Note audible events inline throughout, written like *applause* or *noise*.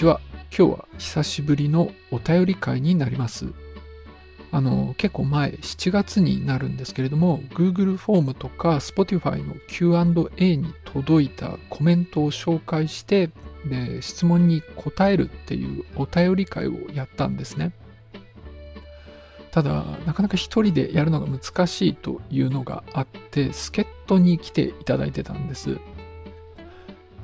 ちは。今日は久しぶりのお便り会になります。あの、結構前、7月になるんですけれども、Google フォームとか Spotify の Q&A に届いたコメントを紹介して、で、質問に答えるっていうお便り会をやったんですね。ただ、なかなか一人でやるのが難しいというのがあって、助っ人に来ていただいてたんです。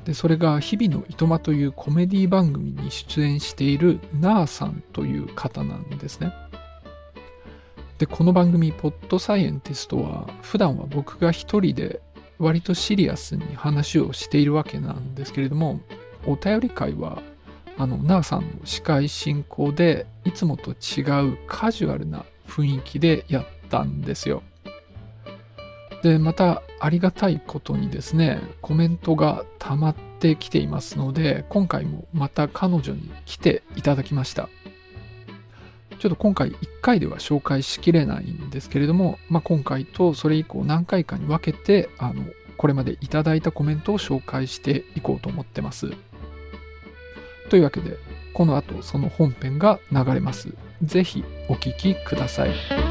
でそれが「日々のいとま」というコメディ番組に出演しているナーさんという方なんですね。でこの番組「ポッドサイエンティスト」は普段は僕が一人で割とシリアスに話をしているわけなんですけれどもお便り会はあのナーさんの司会進行でいつもと違うカジュアルな雰囲気でやったんですよ。で、またありがたいことにですね、コメントが溜まってきていますので、今回もまた彼女に来ていただきました。ちょっと今回1回では紹介しきれないんですけれども、まあ、今回とそれ以降何回かに分けて、あの、これまでいただいたコメントを紹介していこうと思ってます。というわけで、この後その本編が流れます。ぜひお聴きください。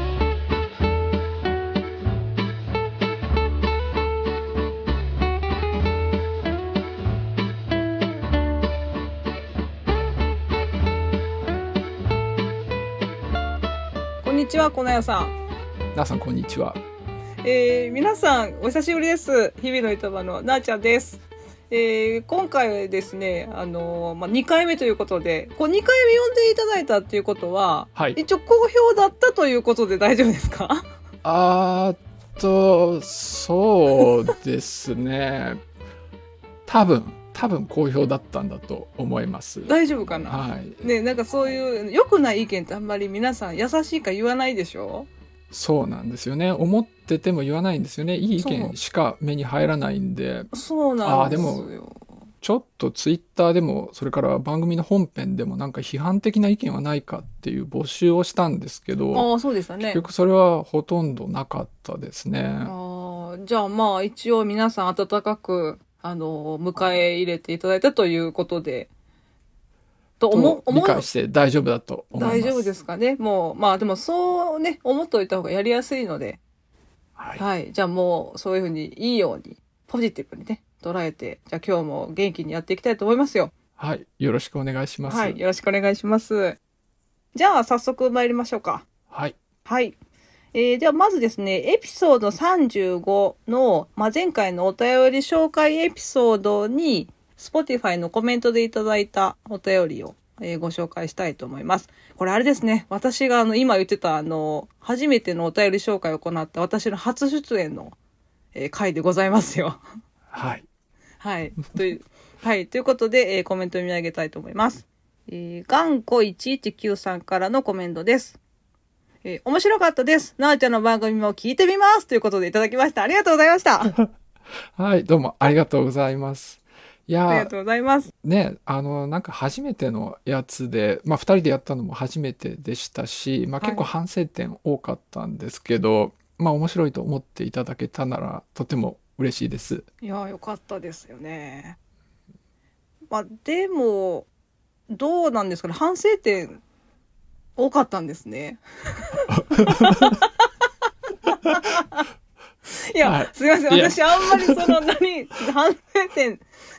にちは、こなやさん。なさん、こんにちは。えー、皆さん、お久しぶりです。日々の糸場のなあちゃんです。えー、今回ですね、あのー、まあ、2回目ということで、こう2回目呼んでいただいたっていうことは、はい、一応好評だったということで大丈夫ですか？あーと、そうですね。多分。多分好評だったんだと思います。大丈夫かな？はい。ね、なんかそういう良くない意見ってあんまり皆さん優しいか言わないでしょ？そうなんですよね。思ってても言わないんですよね。いい意見しか目に入らないんで。そうなんですよ。あでも、ちょっとツイッターでも、それから番組の本編でもなんか批判的な意見はないかっていう募集をしたんですけど、あそうでしたね。結局それはほとんどなかったですね。あじゃあまあ一応皆さん温かくあの、迎え入れていただいたということで、と思う、理解して大丈夫だと思います。大丈夫ですかね。もう、まあでもそうね、思っておいた方がやりやすいので、はい。はい。じゃあもう、そういうふうにいいように、ポジティブにね、捉えて、じゃあ今日も元気にやっていきたいと思いますよ。はい。よろしくお願いします。はい。よろしくお願いします。じゃあ早速参りましょうか。はい。はい。えー、ではまずですね、エピソード35の、まあ、前回のお便り紹介エピソードに、Spotify のコメントでいただいたお便りを、えー、ご紹介したいと思います。これあれですね、私があの、今言ってたあの、初めてのお便り紹介を行った私の初出演の、えー、回でございますよ。はい。はい。という、はい。ということで、えー、コメントを見上げたいと思います。えー、頑固119さんからのコメントです。えー、面白かったです。なあちゃんの番組も聞いてみます。ということでいただきました。ありがとうございました。*laughs* はい、どうもありがとうございます。いやありがとうございます。ね、あの、なんか初めてのやつで、まあ二人でやったのも初めてでしたし、まあ結構反省点多かったんですけど、はい、まあ面白いと思っていただけたならとても嬉しいです。いやよかったですよね。まあでも、どうなんですかね、反省点多かったんですね。*laughs* いや、はい、すみません。私、あんまりその、何、反省点っ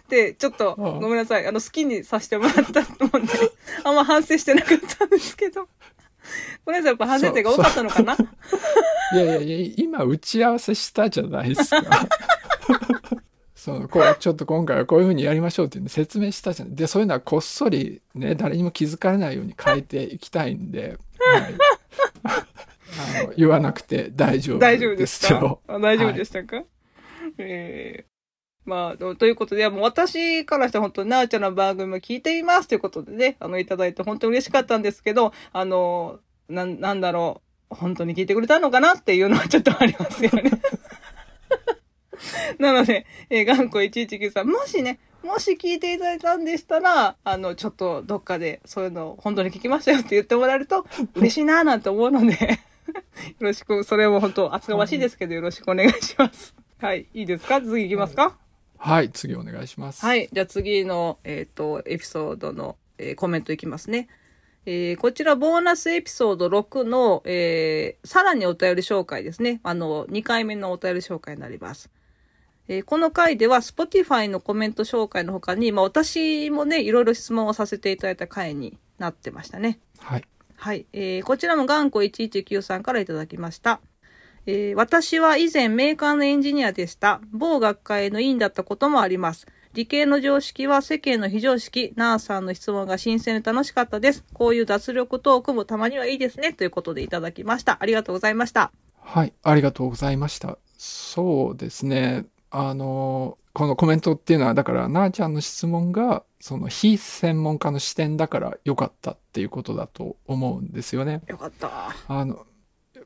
てちょっと、*laughs* ごめんなさい。あの、好きにさせてもらったと思うんで、*laughs* あんま反省してなかったんですけど。ごめんなさい。やっぱ反省点が多かったのかな？いやいやいや、今打ち合わせしたじゃないですか。そのこうちょっと今回はこういうふうにやりましょうっていうの説明したじゃん。でそういうのはこっそりね誰にも気づかれないように変えていきたいんで、はい、あの言わなくて大丈夫大丈夫ですか？*laughs* 大丈夫でしたか、はい、えー、まあ、ということで、もう私からして本当なあちゃんの番組も聞いてみますということでね、あの、いただいて本当に嬉しかったんですけど、あの、な、なんだろう、本当に聞いてくれたのかなっていうのはちょっとありますよね。*laughs* なので、えー、頑固119さん、もしね、もし聞いていただいたんでしたら、あの、ちょっとどっかでそういうの本当に聞きましたよって言ってもらえると嬉しいなぁなんて思うので *laughs* よろしく、それも本当厚かましいですけどよろしくお願いします。はい、いいですか？次行きますか？はい、次お願いします。はい。じゃあ次の、えっ、と、エピソードの、えーコメントいきますね。えーこちら、ボーナスエピソード6の、えーさらにお便り紹介ですね。あの、2回目のお便り紹介になります。えーこの回では、Spotify のコメント紹介の他に、まあ、私もね、いろいろ質問をさせていただいた回になってましたね。はい。はい。えーこちらも頑固119さんからいただきました。えー私は以前メーカーのエンジニアでした。某学会の委員だったこともあります。理系の常識は世間の非常識。ナーさんの質問が新鮮で楽しかったです。こういう脱力トークもたまにはいいですね。ということでいただきました。ありがとうございました。はい、ありがとうございました。そうですね。あの、このコメントっていうのは、だから、なあちゃんの質問が、その非専門家の視点だから良かったっていうことだと思うんですよね。よかった。あの、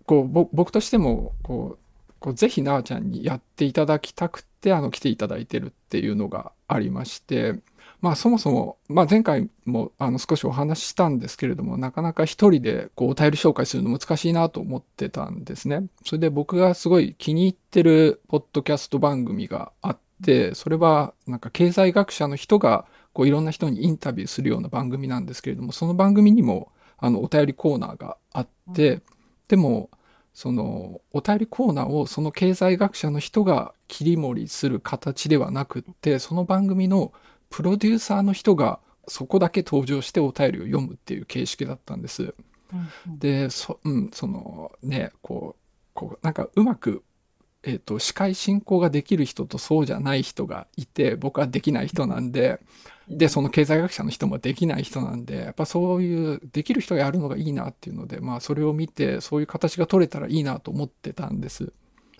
こう、ぼ僕としても、こう、こうぜひなあちゃんにやっていただきたくて、あの、来ていただいてるっていうのがありまして、まあそもそも、まあ前回もあの少しお話ししたんですけれども、なかなか一人でこうお便り紹介するの難しいなと思ってたんですね。それで僕がすごい気に入ってるポッドキャスト番組があって、それはなんか経済学者の人がこういろんな人にインタビューするような番組なんですけれども、その番組にもあのお便りコーナーがあって、でも、そのお便りコーナーをその経済学者の人が切り盛りする形ではなくって、その番組のプロデューサーの人がそこだけ登場してお便りを読むっていう形式だったんです。で、そ、うん、そのね、こう、こう、なんかうまく、えっ、と、司会進行ができる人とそうじゃない人がいて、僕はできない人なんで、で、その経済学者の人もできない人なんで、やっぱそういう、できる人がやるのがいいなっていうので、まあそれを見て、そういう形が取れたらいいなと思ってたんです。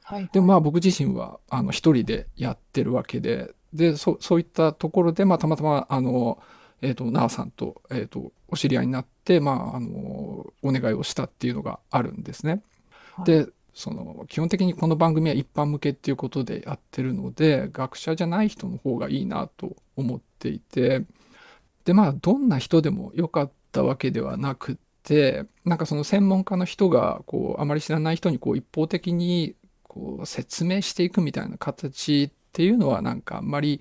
はい。でもまあ僕自身は、あの、一人でやってるわけで、で、そそういったところで、まあたまたま、あの、えっ、と、なあさんと、えっ、と、お知り合いになって、まあ、あの、お願いをしたっていうのがあるんですね。はいで、その、基本的にこの番組は一般向けっていうことでやってるので、学者じゃない人の方がいいなと思っていて、で、まあ、どんな人でもよかったわけではなくって、なんかその専門家の人が、こう、あまり知らない人にこう一方的に、こう、説明していくみたいな形っていうのはなんかあんまり、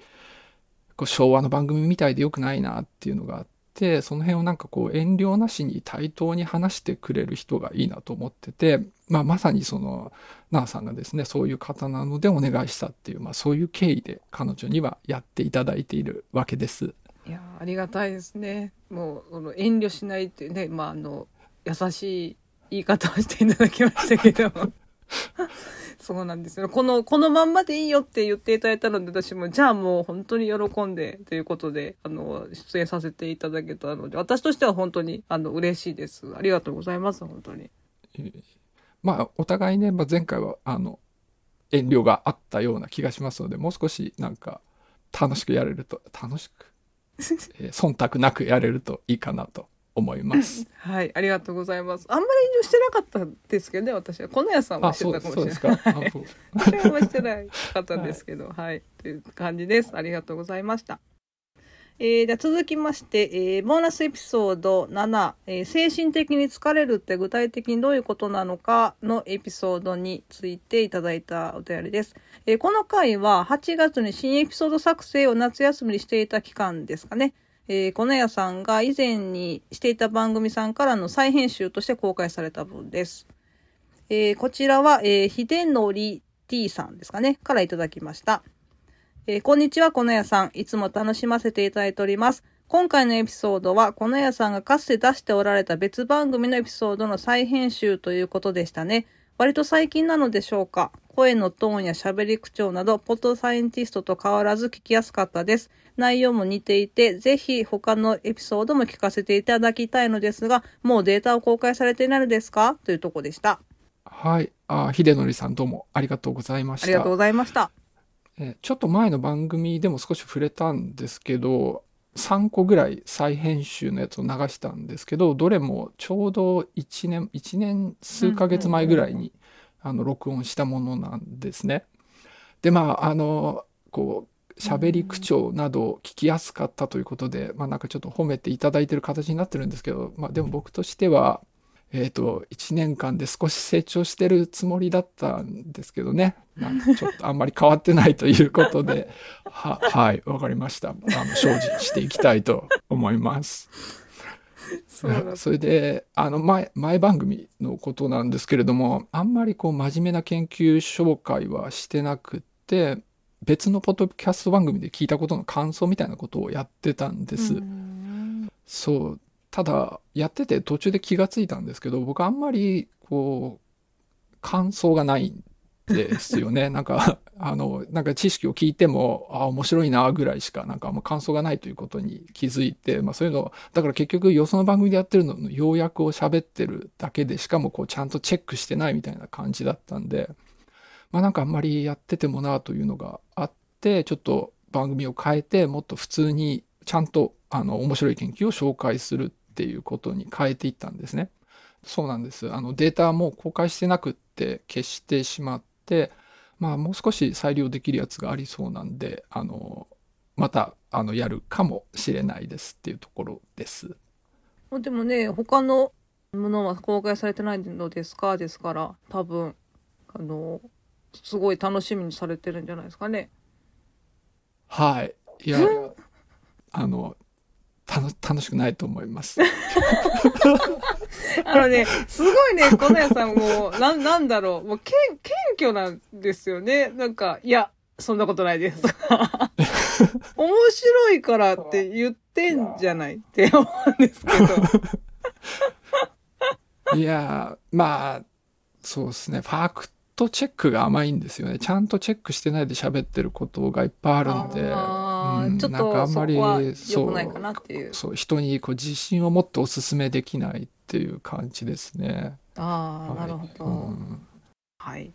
こう昭和の番組みたいでよくないなっていうのがあって、その辺をなんかこう遠慮なしに対等に話してくれる人がいいなと思ってて、まあまさにその、なあさんがですね、そういう方なのでお願いしたっていう、まあそういう経緯で彼女にはやっていただいているわけです。いやーありがたいですね。もうその遠慮しないっていうね、まああの優しい言い方をしていただきましたけど。*laughs* そうなんですよ。この、このまんまでいいよって言っていただいたので、私も、じゃあもう本当に喜んで、ということで、あの、出演させていただけたので、私としては本当に、あの、嬉しいです。ありがとうございます、本当に。まあお互いね、まあ、前回はあの、遠慮があったような気がしますので、もう少しなんか楽しくやれると、楽しく、*laughs* えー忖度なくやれるといいかなと思います。*laughs* はい、ありがとうございます。あんまり遠慮してなかったですけどね、私は。この屋さんはあ、してたかもし。れない。*laughs* 私はしてない方ですけど、*laughs* はい、という感じです。ありがとうございました。えー、じゃあ続きまして、えーボーナスエピソード7、えー精神的に疲れるって具体的にどういうことなのかのエピソードについていただいたお便りです。えーこの回は8月に新エピソード作成を夏休みにしていた期間ですかね。えー、この屋さんが以前にしていた番組さんからの再編集として公開された分です。えーこちらは、えー、秀則 T さんですかね、からいただきました。えーこんにちは、このやさん。いつも楽しませていただいております。今回のエピソードは、このやさんがかつて出しておられた別番組のエピソードの再編集ということでしたね。割と最近なのでしょうか。声のトーンや喋り口調など、ポッドサイエンティストと変わらず聞きやすかったです。内容も似ていて、ぜひ他のエピソードも聞かせていただきたいのですが、もうデータを公開されていないのですか？というところでした。はい。あ、秀則さんどうもありがとうございました。ありがとうございました。えーちょっと前の番組でも少し触れたんですけど、3個ぐらい再編集のやつを流したんですけど、どれもちょうど1年、1年数ヶ月前ぐらいに、あの、録音したものなんですね。で、まあ、あの、こう、喋り口調など聞きやすかったということで、まあなんかちょっと褒めていただいてる形になってるんですけど、まあでも僕としては、えっ、と、1年間で少し成長してるつもりだったんですけどね。なんかちょっとあんまり変わってないということで、は、はい、わかりました。あの、精進していきたいと思います。そうだそれで、あの、前、前番組のことなんですけれども、あんまりこう、真面目な研究紹介はしてなくって、別のポッドキャスト番組で聞いたことの感想みたいなことをやってたんです。うんそう。ただ、やってて途中で気がついたんですけど、僕あんまり、こう、感想がないんですよね。なんか、*laughs* あの、なんか知識を聞いても、あ、面白いな、ぐらいしか、なんかあんま感想がないということに気づいて、まあそういうの、だから結局、よその番組でやってるのの要約を喋ってるだけで、しかもこう、ちゃんとチェックしてないみたいな感じだったんで、まあなんかあんまりやっててもな、というのがあって、ちょっと番組を変えて、もっと普通に、ちゃんと、あの、面白い研究を紹介するっていうことに変えていったんですね。そうなんです。あの、データも公開してなくって消してしまって、まあ、もう少し再利用できるやつがありそうなんで、あの、また、あの、やるかもしれないですっていうところです。でもね、他のものは公開されてないのですか？ですから、多分、あの、すごい楽しみにされてるんじゃないですかね。はい。いや、あの、楽しくないと思います。*laughs* あのね、すごいね、小野屋さんも、なん、なんだろう、もう、けん、謙虚なんですよね。なんか、いや、そんなことないです。*laughs* 面白いからって言ってんじゃない？って思うんですけど。*laughs* いや、まあ、そうですね。ファクトチェックが甘いんですよね。ちゃんとチェックしてないで喋ってることがいっぱいあるんで、うんちょっとそこんまりは良そうくないかなっていう。そう、人にこう自信を持ってお勧めできないっていう感じですね。ああ、はいなるほど。うんはい。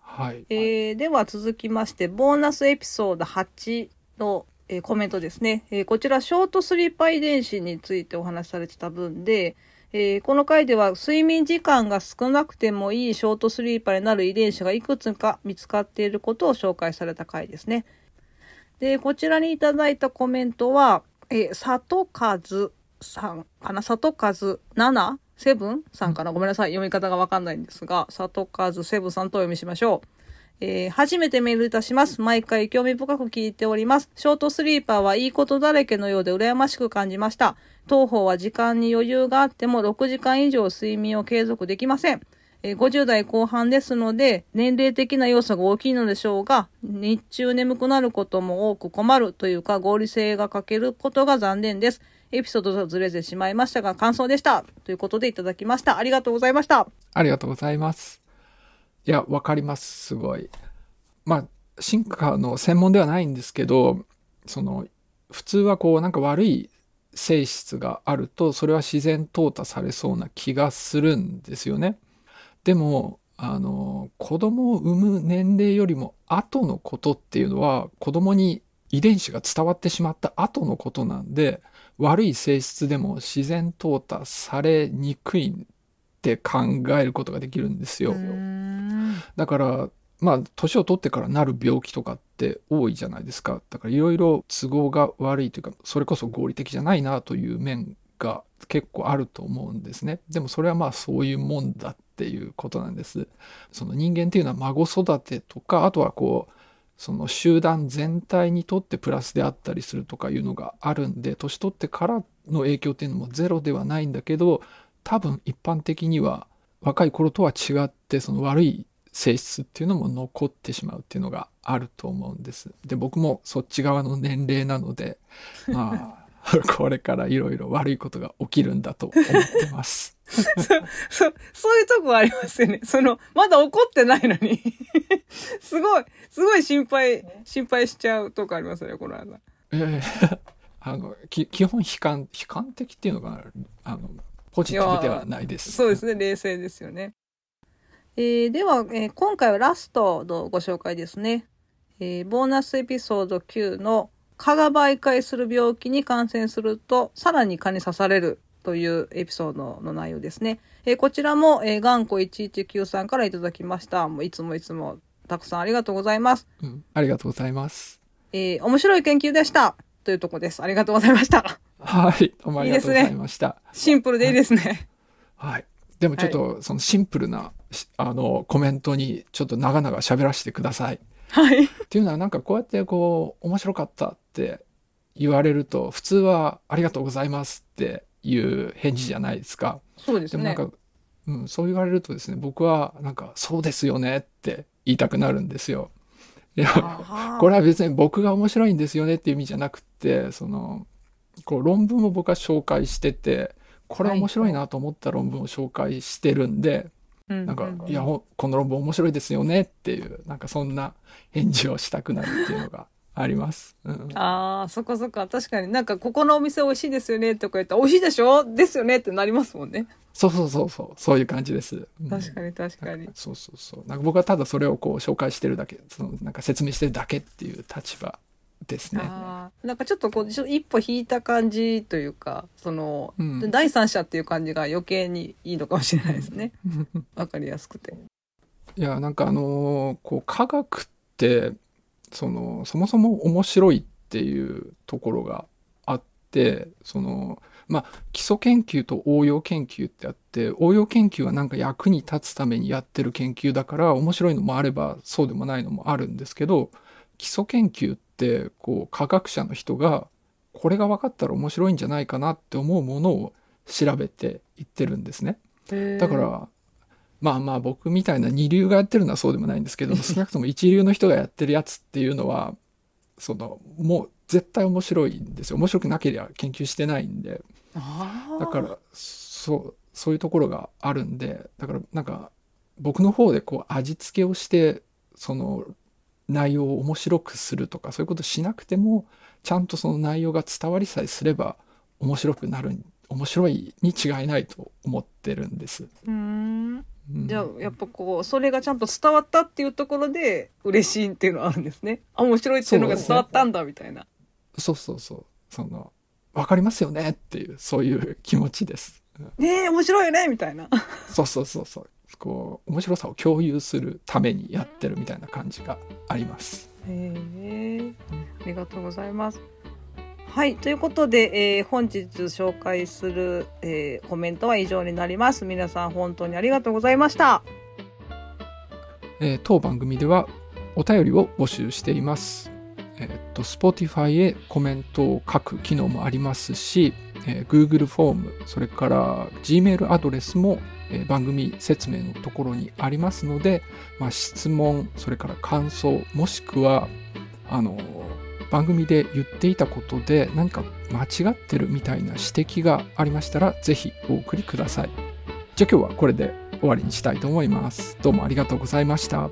はい。えーでは続きまして、ボーナスエピソード8の、えーコメントですね、えーこちら、ショートスリーパー遺伝子についてお話しされてた分で、えーこの回では睡眠時間が少なくてもいいショートスリーパーになる遺伝子がいくつか見つかっていることを紹介された回ですね。で、こちらにいただいたコメントは、えー、里和さんかな？里和7セブンさんかな？ごめんなさい。読み方がわかんないんですが、里和セブンさんとお読みしましょう。えー初めてメールいたします。毎回興味深く聞いております。ショートスリーパーはいいことだらけのようで羨ましく感じました。当方は時間に余裕があっても6時間以上睡眠を継続できません。え50代後半ですので、年齢的な要素が大きいのでしょうが、日中眠くなることも多く困るというか、合理性が欠けることが残念です。エピソードとずれてしまいましたが、感想でした。ということでいただきました。ありがとうございました。ありがとうございます。いや、わかります、すごい。まあ、進化の専門ではないんですけど、その、普通はこう、なんか悪い性質があると、それは自然淘汰されそうな気がするんですよね。でも、あの、子供を産む年齢よりも後のことっていうのは、子供に遺伝子が伝わってしまった後のことなんで、悪い性質でも自然淘汰されにくいって考えることができるんですよ。だから、まあ、年を取ってからなる病気とかって多いじゃないですか。だからいろいろ都合が悪いというか、それこそ合理的じゃないなという面が結構あると思うんですね。でもそれはまあそういうもんだっていうことなんです。その人間っていうのは孫育てとか、あとはこう、その集団全体にとってプラスであったりするとかいうのがあるんで、年取ってからの影響っていうのもゼロではないんだけど、多分一般的には若い頃とは違ってその悪い性質っていうのも残ってしまうっていうのがあると思うんです。で、僕もそっち側の年齢なので、*laughs* まあ、これからいろいろ悪いことが起きるんだと思ってます。*laughs* そ、そういうとこありますよね。その、まだ怒ってないのに。*laughs* すごい、すごい心配、心配しちゃうとこありますよね、この間。えーあの、き基本悲観、悲観的っていうのかなあの、ポジティブではないです。そうですね、冷静ですよね。えーでは、えー今回はラストのご紹介ですね。えーボーナスエピソード9の蚊が媒介する病気に感染すると、さらに蚊に刺されるというエピソードの内容ですね。えーこちらも、えー、頑固119さんからいただきました。もういつもいつもたくさんありがとうございます。うんありがとうございます。えー面白い研究でした。というとこです。ありがとうございました。*laughs* はい、どうもありがとうございました。シンプルでいいですね。はい。でもちょっとそのシンプルな、あのコメントにちょっと長々喋らせてください。はい。っていうのはなんかこうやってこう面白かったって言われると普通はありがとうございますっていう返事じゃないですか。そうですね。でもなんか、うん、そう言われるとですね僕はなんかそうですよねって言いたくなるんですよ。いやこれは別に僕が面白いんですよねっていう意味じゃなくってそのこう論文を僕は紹介しててこれ面白いなと思った論文を紹介してるんで、うんなんか、うんいや、ほこの論文面白いですよねっていう、なんかそんな返事をしたくなるっていうのがあります。うん、ああ、そっかそっか。確かになんか、ここのお店美味しいですよねとか言ったら、美味しいでしょ？ですよねってなりますもんね。そうそうそうそう、そういう感じです。うん確かに確かに。そうそうそう。なんか僕はただそれをこう紹介してるだけ、そのなんか説明してるだけっていう立場ですね。なんかちょっとこう、ちょ一歩引いた感じというか、その、うん第三者っていう感じが余計にいいのかもしれないですね。わかりやすくて。いや、なんかあのーこう科学って、その、そもそも面白いっていうところがあって、その、まあ、基礎研究と応用研究ってあって、応用研究はなんか役に立つためにやってる研究だから、面白いのもあれば、そうでもないのもあるんですけど、基礎研究って、こう、科学者の人が、これが分かったら面白いんじゃないかなって思うものを調べていってるんですね。だか、ら、まあまあ僕みたいな二流がやってるのはそうでもないんですけど、少なくとも一流の人がやってるやつっていうのは、その、もう絶対面白いんですよ。面白くなければ研究してないんで。だから、そう、そういうところがあるんで、だからなんか、僕の方でこう味付けをして、その内容を面白くするとか、そういうことしなくても、ちゃんとその内容が伝わりさえすれば面白くなる、面白いに違いないと思ってるんです。うーん。うんじゃあ、やっぱこう、それがちゃんと伝わったっていうところで、嬉しいっていうのはあるんですね。あ、面白いっていうのが伝わったんだ、みたいな。そうそうそう。その、わかりますよねっていう、そういう気持ちです。うんねえ、面白いよねみたいな。そうそうそうそう。こう、面白さを共有するためにやってるみたいな感じがあります。へえ、ありがとうございます。はい。ということで、えー本日紹介する、えーコメントは以上になります。皆さん本当にありがとうございました。えー当番組ではお便りを募集しています。えーっと、Spotify へコメントを書く機能もありますし、えー Google フォーム、それから Gmail アドレスも、えー番組説明のところにありますので、まあ、質問、それから感想、もしくは、あの番組で言っていたことで何か間違ってるみたいな指摘がありましたら、ぜひお送りください。じゃあ今日はこれで終わりにしたいと思います。どうもありがとうございました。